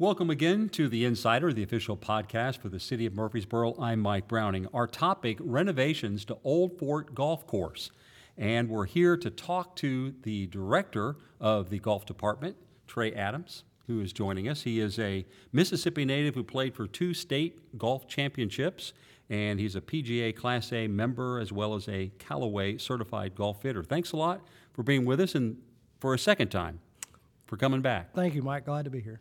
Welcome again to The Insider, the official podcast for the City of Murfreesboro. I'm Mike Browning. Our topic renovations to Old Fort Golf Course. And we're here to talk to the director of the golf department, Trey Adams, who is joining us. He is a Mississippi native who played for two state golf championships, and he's a PGA Class A member as well as a Callaway certified golf fitter. Thanks a lot for being with us and for a second time for coming back. Thank you, Mike. Glad to be here.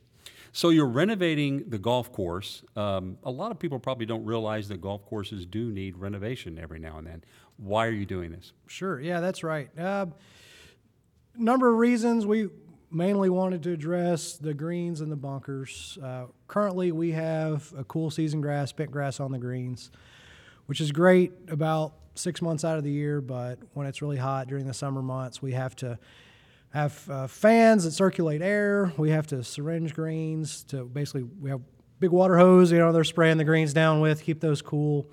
So you're renovating the golf course. Um, a lot of people probably don't realize that golf courses do need renovation every now and then. Why are you doing this? Sure. Yeah, that's right. Uh, number of reasons we mainly wanted to address the greens and the bunkers. Uh, currently, we have a cool season grass, bent grass on the greens, which is great about six months out of the year. But when it's really hot during the summer months, we have to have uh, fans that circulate air. We have to syringe greens to basically we have big water hose. You know, they're spraying the greens down with keep those cool,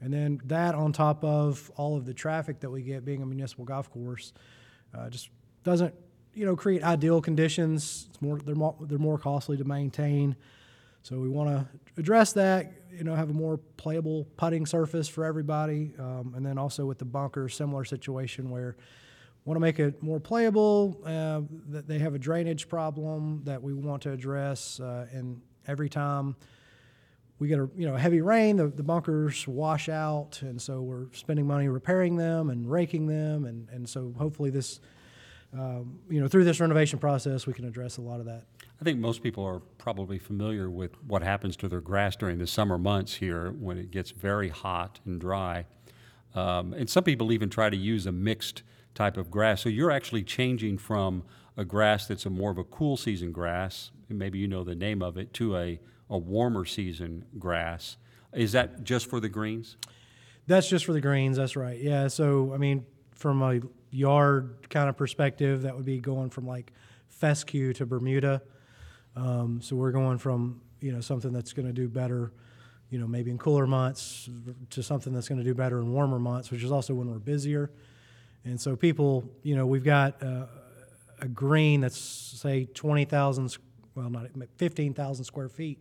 and then that on top of all of the traffic that we get being a municipal golf course, uh, just doesn't you know create ideal conditions. It's more they're more they're more costly to maintain. So we want to address that. You know, have a more playable putting surface for everybody, um, and then also with the bunker, similar situation where want to make it more playable. Uh, that they have a drainage problem that we want to address, uh, and every time we get a you know heavy rain, the, the bunkers wash out, and so we're spending money repairing them and raking them, and and so hopefully this. Um, you know, through this renovation process, we can address a lot of that. I think most people are probably familiar with what happens to their grass during the summer months here when it gets very hot and dry. Um, and some people even try to use a mixed type of grass. So you're actually changing from a grass that's a more of a cool season grass, maybe you know the name of it, to a, a warmer season grass. Is that just for the greens? That's just for the greens. That's right. Yeah. So I mean, from a yard kind of perspective, that would be going from like fescue to Bermuda. Um, so we're going from you know something that's going to do better, you know, maybe in cooler months to something that's going to do better in warmer months, which is also when we're busier. And so people, you know, we've got uh, a green that's say 20,000, well, not 15,000 square feet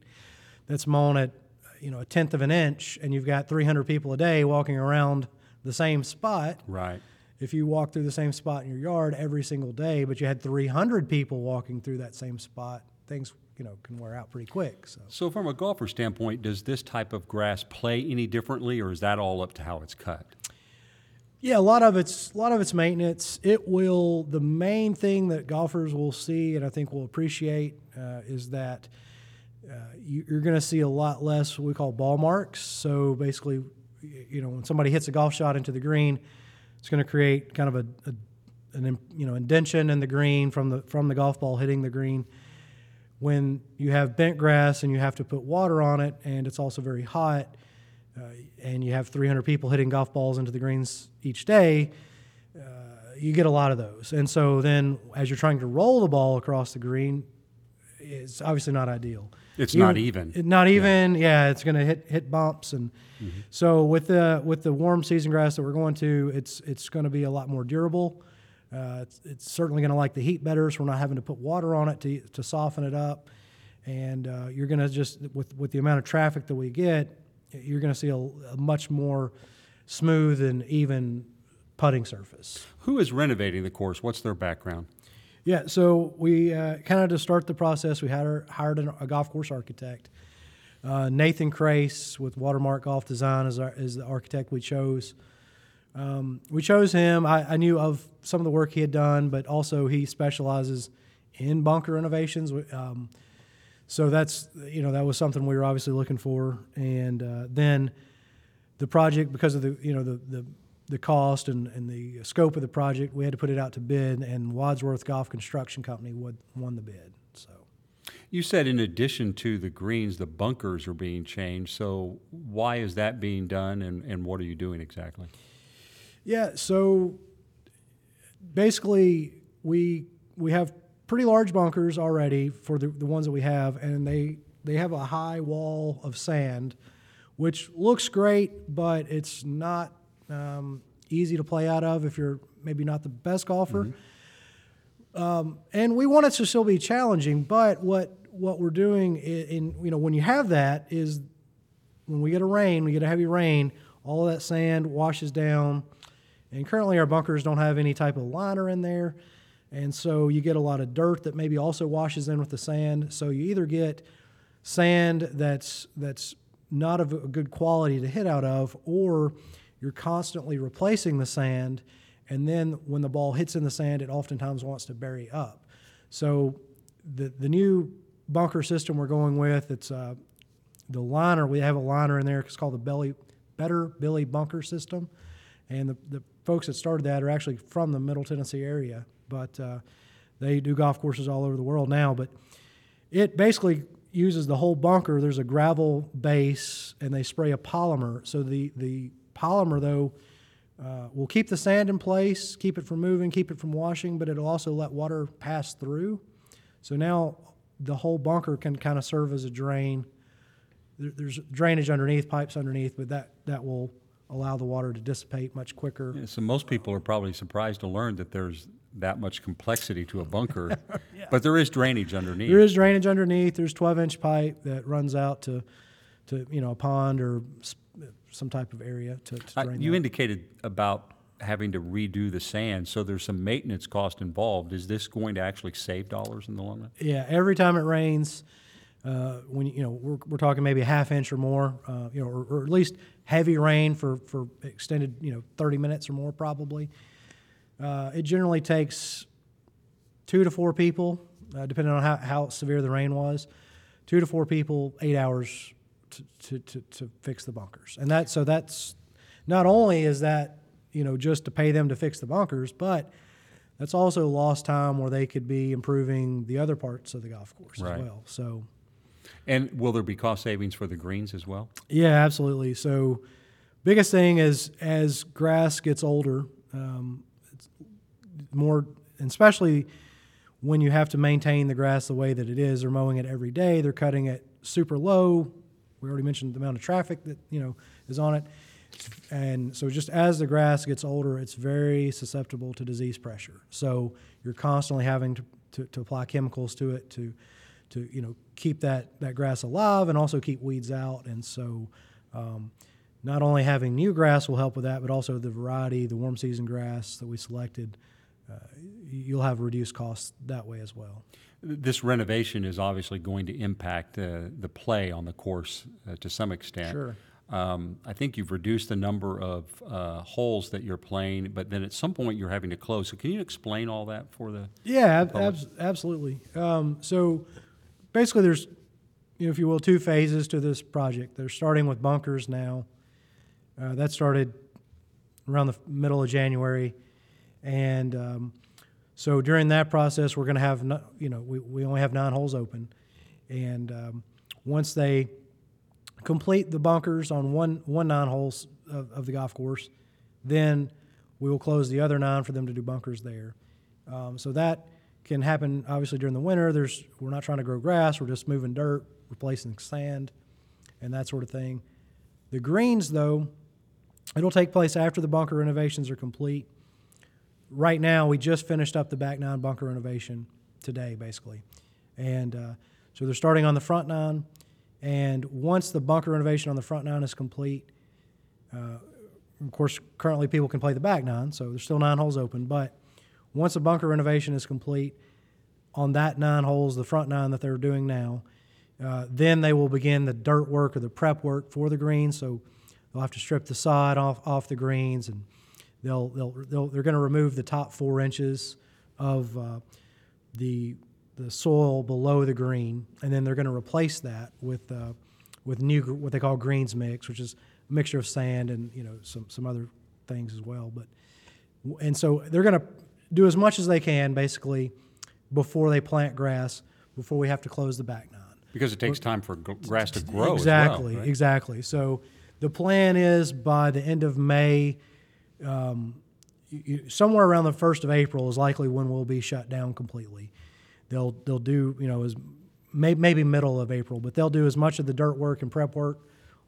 that's mown at, you know, a tenth of an inch, and you've got 300 people a day walking around the same spot. Right. If you walk through the same spot in your yard every single day, but you had 300 people walking through that same spot, things you know can wear out pretty quick. So. so, from a golfer standpoint, does this type of grass play any differently, or is that all up to how it's cut? Yeah, a lot of it's a lot of it's maintenance. It will the main thing that golfers will see and I think will appreciate uh, is that uh, you, are going to see a lot less what we call ball marks. So basically, you know, when somebody hits a golf shot into the green, it's going to create kind of a, a an you know indention in the green from the from the golf ball hitting the green. When you have bent grass and you have to put water on it, and it's also very hot uh, and you have 300 people hitting golf balls into the greens each day, uh, you get a lot of those. And so then, as you're trying to roll the ball across the green, it's obviously not ideal. It's you, not even. Not even. Yeah, yeah it's going to hit hit bumps, and mm-hmm. so with the with the warm season grass that we're going to, it's it's going to be a lot more durable. Uh, it's, it's, certainly going to like the heat better, so we're not having to put water on it to to soften it up. And uh, you're going to just with with the amount of traffic that we get, you're going to see a, a, much more smooth and even putting surface. Who is renovating the course? What's their background? Yeah, so we uh, kind of to start the process, we had our, hired an, a golf course architect. Uh, Nathan Crace with Watermark Golf Design is, our, is the architect we chose. Um, we chose him. I, I, knew of some of the work he had done, but also he specializes in bunker renovations. Um, so that's you know that was something we were obviously looking for, and uh, then the project because of the you know the the, the cost and, and the scope of the project, we had to put it out to bid, and Wadsworth Golf Construction Company would, won the bid. So. You said in addition to the greens, the bunkers are being changed. So why is that being done, and, and what are you doing exactly? Yeah, so basically we we have pretty large bunkers already for the, the ones that we have, and they they have a high wall of sand, which looks great, but it's not um, easy to play out of if you're maybe not the best golfer. Mm-hmm. Um, and we want it to still be challenging, but what what we're doing in, in you know when you have that is when we get a rain, we get a heavy rain, all of that sand washes down, and currently our bunkers don't have any type of liner in there, and so you get a lot of dirt that maybe also washes in with the sand. So you either get sand that's that's not of a good quality to hit out of, or you're constantly replacing the sand, and then when the ball hits in the sand, it oftentimes wants to bury up. So the the new bunker system we're going with, it's uh, the liner. We have a liner in there. It's called the Belly Better Billy Bunker System, and the, the folks that started that are actually from the Middle Tennessee area, but uh, they do golf courses all over the world now. But it basically uses the whole bunker. There's a gravel base, and they spray a polymer. So the the polymer though uh, will keep the sand in place, keep it from moving, keep it from washing, but it'll also let water pass through. So now the whole bunker can kind of serve as a drain. There's drainage underneath, pipes underneath, but that that will allow the water to dissipate much quicker. Yeah, so most people are probably surprised to learn that there's that much complexity to a bunker, but there is drainage underneath. There is drainage underneath. There's 12 inch pipe that runs out to, to you know, a pond or some type of area to, to drain. you that. indicated about having to redo the sand, so there's some maintenance cost involved. Is this going to actually save dollars in the long run? Yeah, every time it rains, uh, when you you know we're, we're talking maybe a half inch or more, uh, you know, or, or at least heavy rain for for extended you know 30 minutes or more probably. Uh, it generally takes two to four people, uh, depending on how, how severe the rain was, two to four people, eight hours to, to, to, to fix the bunkers. And that so that's not only is that you know just to pay them to fix the bunkers, but that's also lost time where they could be improving the other parts of the golf course Right. as well. So And will there be cost savings for the greens as well? yeah, absolutely. So biggest thing is as grass gets older, um, more, especially when you have to maintain the grass the way that it is. They're mowing it every day. They're cutting it super low. We already mentioned the amount of traffic that you know is on it, and so just as the grass gets older, it's very susceptible to disease pressure. So you're constantly having to, to, to apply chemicals to it to to you know keep that that grass alive and also keep weeds out. And so um, not only having new grass will help with that, but also the variety, the warm season grass that we selected. Uh, you'll have reduced costs that way as well. This renovation is obviously going to impact uh, the play on the course uh, to some extent. Sure. Um, I think you've reduced the number of uh, holes that you're playing, but then at some point you're having to close. So can you explain all that for the? Yeah, ab- abs- absolutely. Um, so basically, there's, you know, if you will, two phases to this project. They're starting with bunkers now. Uh, that started around the middle of January, and um, so during that process, we're going to have, no, you know, we, we only have nine holes open, and um, once they complete the bunkers on one one nine holes of, of the golf course, then we will close the other nine for them to do bunkers there. Um, so that can happen obviously during the winter. There's we're not trying to grow grass. We're just moving dirt, replacing sand, and that sort of thing. The greens though, it'll take place after the bunker renovations are complete. Right now, we just finished up the back nine bunker renovation today, basically, and uh, so they're starting on the front nine. And once the bunker renovation on the front nine is complete, uh, of course, currently people can play the back nine, so there's still nine holes open. But once the bunker renovation is complete, on that nine holes, the front nine that they're doing now, uh, then they will begin the dirt work or the prep work for the greens. So they'll have to strip the sod off off the greens, and they'll they'll, they'll they're going to remove the top four inches of uh, the the soil below the green, and then they're going to replace that with uh, with new what they call greens mix, which is a mixture of sand and you know some some other things as well. But and so they're going to do as much as they can basically before they plant grass, before we have to close the back nine. Because it takes time for g- grass to grow Exactly, well. right? exactly. So the plan is by the end of May, um, you, somewhere around the first of April is likely when we'll be shut down completely. They'll they'll do you know as may, maybe middle of April, but they'll do as much of the dirt work and prep work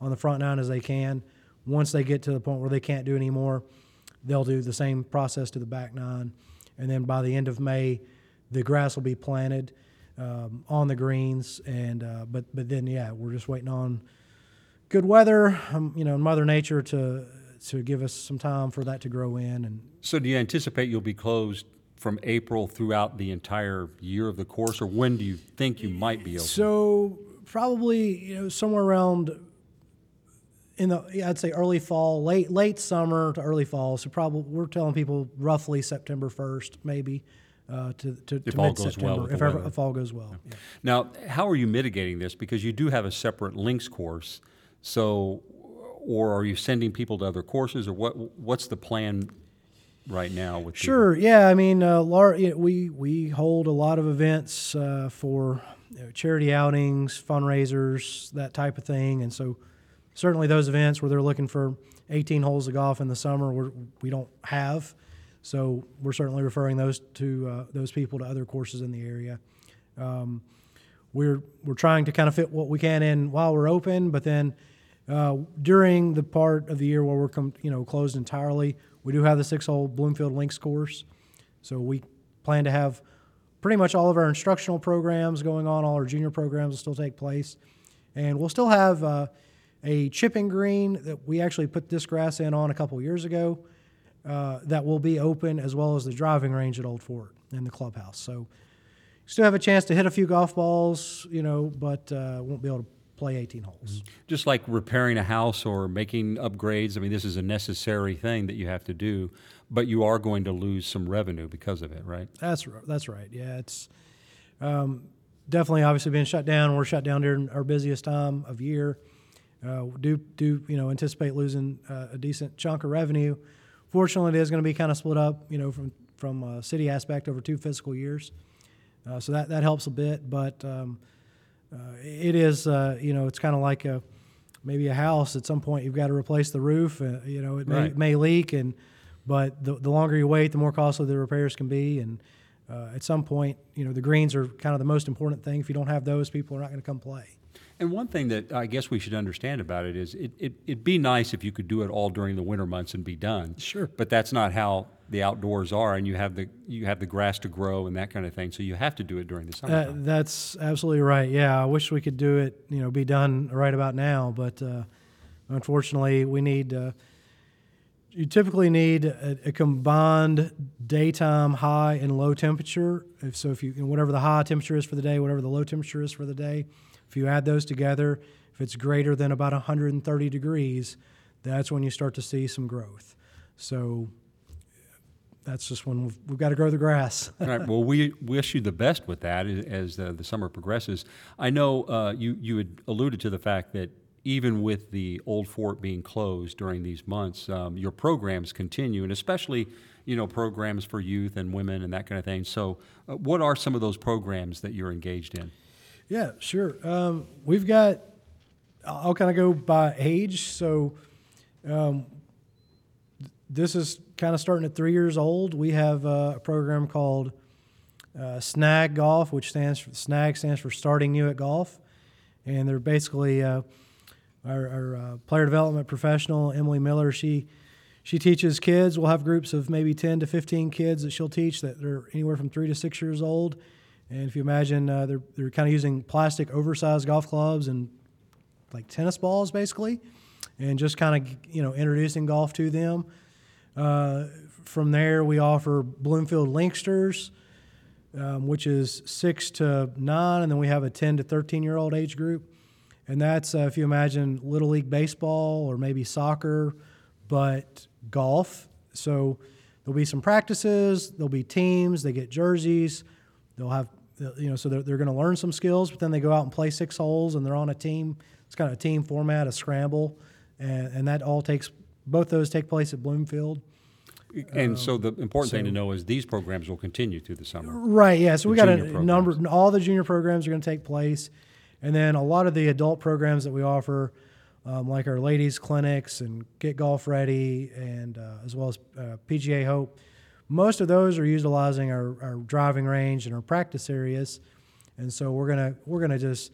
on the front nine as they can. Once they get to the point where they can't do anymore, they'll do the same process to the back nine, and then by the end of May, the grass will be planted. um, on the greens. And uh, but but then yeah, we're just waiting on good weather, um, you know, Mother Nature to to give us some time for that to grow in. And So do you anticipate you'll be closed from April throughout the entire year of the course, or when do you think you might be open? so probably you know somewhere around in the yeah, I'd say early fall, late late summer to early fall. So probably we're telling people roughly September first, maybe. Uh, to to, If to all mid goes well September, if, ever, if all goes well. Yeah. Now, how are you mitigating this? Because you do have a separate links course. So, or are you sending people to other courses, or what? What's the plan right now with? Sure. Yeah. I mean, uh, lar- yeah, we we hold a lot of events uh, for you know, charity outings, fundraisers, that type of thing, and so certainly those events where they're looking for 18 holes of golf in the summer, we're, we don't have. So we're certainly referring those to uh, those people to other courses in the area. Um, we're we're trying to kind of fit what we can in while we're open, but then uh, during the part of the year where we're com- you know closed entirely, we do have the six-hole Bloomfield Links course. So we plan to have pretty much all of our instructional programs going on. All our junior programs will still take place, and we'll still have uh, a chipping green that we actually put this grass in on a couple years ago. Uh, that will be open as well as the driving range at Old Fort and the clubhouse. So still have a chance to hit a few golf balls, you know, but uh, won't be able to play 18 holes. Just like repairing a house or making upgrades. I mean, this is a necessary thing that you have to do, but you are going to lose some revenue because of it, right? That's that's right. Yeah, it's um, definitely obviously being shut down. We're shut down during our busiest time of year. Uh, do do you know anticipate losing uh, a decent chunk of revenue? Fortunately, it is going to be kind of split up, you know, from from a city aspect over two fiscal years. Uh, so that that helps a bit, but um, uh, it is uh, you know it's kind of like a maybe a house. At some point, you've got to replace the roof. Uh, you know, it may, Right. may leak, and but the, the longer you wait, the more costly the repairs can be. And uh, at some point, you know, the greens are kind of the most important thing. If you don't have those, people are not going to come play. And one thing that I guess we should understand about it is it, it, it'd be nice if you could do it all during the winter months and be done. Sure. But that's not how the outdoors are, and you have the you have the grass to grow and that kind of thing. So you have to do it during the summer. Uh, that's absolutely right. Yeah, I wish we could do it, you know, be done right about now, but uh, unfortunately, we need. Uh, you typically need a, a combined daytime high and low temperature. If so, if you whatever the high temperature is for the day, whatever the low temperature is for the day, if you add those together, if it's greater than about 130 degrees, that's when you start to see some growth. So that's just when we've, we've got to grow the grass. All right. Well, we wish you the best with that as, as uh, the summer progresses. I know uh, you you had alluded to the fact that even with the old fort being closed during these months, um, your programs continue, and especially you know programs for youth and women and that kind of thing. So, uh, what are some of those programs that you're engaged in? Yeah, sure. Um, we've got. I'll kind of go by age. So, um, this is kind of starting at three years old. We have uh, a program called uh, Snag Golf, which stands for Snag stands for Starting New at Golf, and they're basically uh, our, our uh, player development professional Emily Miller. She she teaches kids. We'll have groups of maybe ten to fifteen kids that she'll teach that are anywhere from three to six years old. And if you imagine, uh, they're they're kind of using plastic, oversized golf clubs and like tennis balls, basically, and just kind of you know introducing golf to them. Uh, from there, we offer Bloomfield Linksters, um, which is six to nine, and then we have a 10 to 13 year old age group. And that's, uh, if you imagine Little League Baseball or maybe soccer, but golf. So there'll be some practices, there'll be teams, they get jerseys, they'll have, you know, so they're, they're going to learn some skills, but then they go out and play six holes and they're on a team. It's kind of a team format, a scramble, and, and that all takes, both those take place at Bloomfield. And so the important thing to know is these programs will continue through the summer. Right. Yeah. So The we got a junior number. All the junior programs are going to take place, and then a lot of the adult programs that we offer, um, like our ladies clinics and Get Golf Ready, and uh, as well as uh, PGA Hope. Most of those are utilizing our, our driving range and our practice areas, and so we're gonna we're gonna just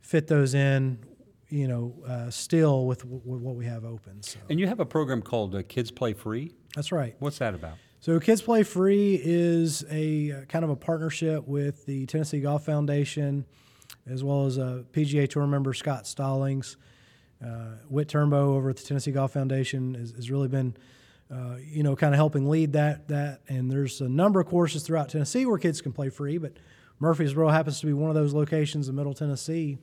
fit those in, you know, uh, still with, w- with what we have open. So And you have a program called uh, Kids Play Free. that's right. What's that about? So Kids Play Free is a uh, kind of a partnership with the Tennessee Golf Foundation, as well as a PGA Tour member Scott Stallings. Uh, Whit Turnbow over at the Tennessee Golf Foundation has, has really been, uh, you know, kind of helping lead that. That and there's a number of courses throughout Tennessee where kids can play free, but Murfreesboro happens to be one of those locations in Middle Tennessee,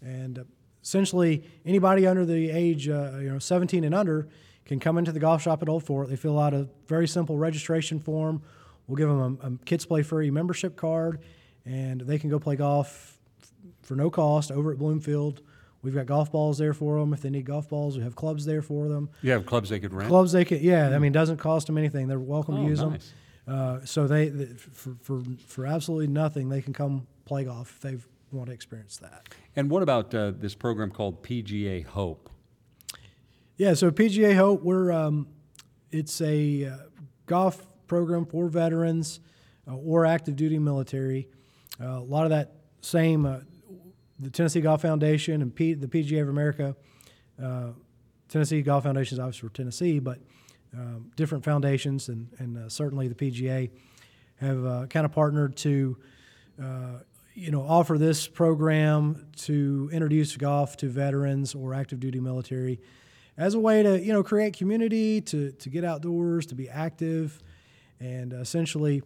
and uh, essentially anybody under the age, uh, you know, 17 and under can come into the golf shop at Old Fort. They fill out a very simple registration form. We'll give them a, a Kids Play Free membership card, and they can go play golf for no cost over at Bloomfield. We've got golf balls there for them if they need golf balls. We have clubs there for them. You have clubs they could rent? Clubs they can, yeah. I mean, it doesn't cost them anything. They're welcome Oh, to use nice. them. Uh, so they, they for, for for absolutely nothing, they can come play golf if they want to experience that. And what about uh, this program called PGA Hope? Yeah, so PGA Hope, we're um, it's a uh, golf program for veterans uh, or active duty military. Uh, a lot of that same, uh, the Tennessee Golf Foundation and P, the PGA of America. Uh, Tennessee Golf Foundation is obviously for Tennessee, but um, different foundations and, and uh, certainly the PGA have uh, kind of partnered to, uh, you know, offer this program to introduce golf to veterans or active duty military as a way to, you know, create community, to, to get outdoors, to be active, and essentially,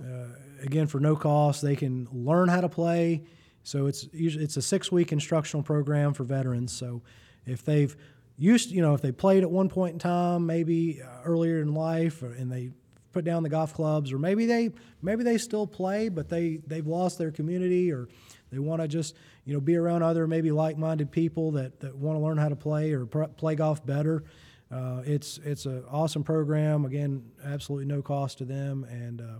uh, again, for no cost, they can learn how to play. So it's it's a six week instructional program for veterans. So if they've used, you know, if they played at one point in time, maybe uh, earlier in life, and they put down the golf clubs, or maybe they maybe they still play, but they they've lost their community, or they want to just you know be around other maybe like minded people that, that want to learn how to play or pr- play golf better. Uh, it's it's an awesome program. Again, absolutely no cost to them, and uh,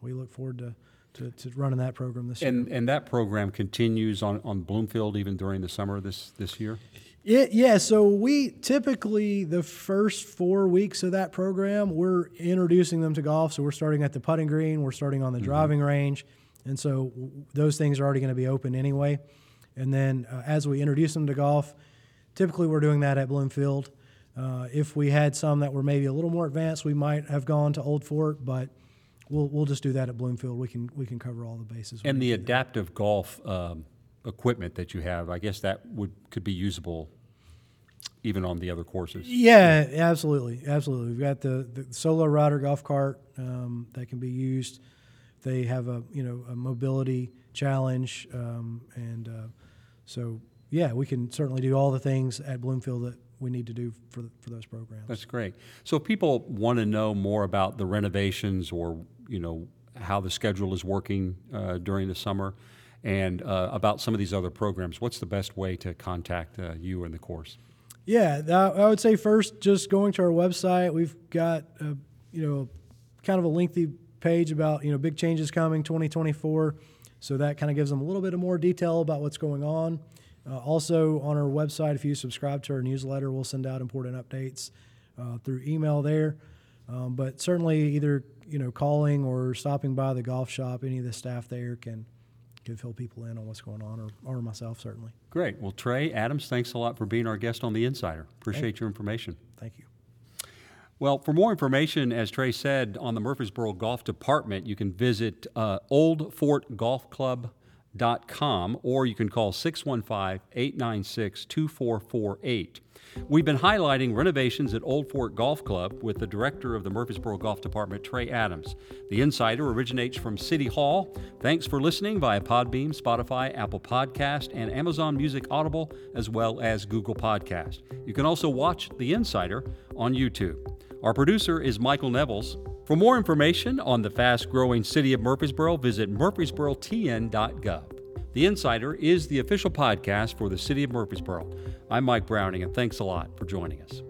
we look forward to, to, to running that program this year. And, and that program continues on, on Bloomfield even during the summer this, this year? It, yeah, so we typically the first four weeks of that program, we're introducing them to golf. So we're starting at the putting green, we're starting on the driving range, and so w- those things are already going to be open anyway. And then uh, as we introduce them to golf, typically we're doing that at Bloomfield. Uh, if we had some that were maybe a little more advanced, we might have gone to Old Fort, but we'll we'll just do that at Bloomfield. We can we can cover all the bases. And the adaptive golf um, equipment that you have, I guess that would, could be usable even on the other courses? Yeah, absolutely, absolutely. We've got the, the solo rider golf cart um, that can be used. They have a you know a mobility challenge, um, and uh, so yeah, we can certainly do all the things at Bloomfield that we need to do for for those programs. That's great. So if people want to know more about the renovations or, you know, how the schedule is working uh, during the summer and uh, about some of these other programs, what's the best way to contact uh, you and the course? Yeah, I would say first, just going to our website. We've got, a, you know, kind of a lengthy page about, you know, big changes coming 2024. So that kind of gives them a little bit of more detail about what's going on. Uh, also, on our website, if you subscribe to our newsletter, we'll send out important updates uh, through email there. Um, but certainly, either you know, calling or stopping by the golf shop, any of the staff there can can fill people in on what's going on, or, or myself certainly. Great. Well, Trey Adams, thanks a lot for being our guest on The Insider. Appreciate your information. Thank you. Well, for more information, as Trey said, on the Murfreesboro Golf Department, you can visit uh, oldfortgolfclub.com or you can call 615 896 2448. We've been highlighting renovations at Old Fort Golf Club with the director of the Murfreesboro Golf Department, Trey Adams. The Insider originates from City Hall. Thanks for listening via Podbean, Spotify, Apple Podcast, and Amazon Music Audible, as well as Google Podcast. You can also watch The Insider on YouTube. Our producer is Michael Nevels. For more information on the fast growing city of Murfreesboro, visit murfreesborotn.gov. The Insider is the official podcast for the city of Murfreesboro. I'm Mike Browning, and thanks a lot for joining us.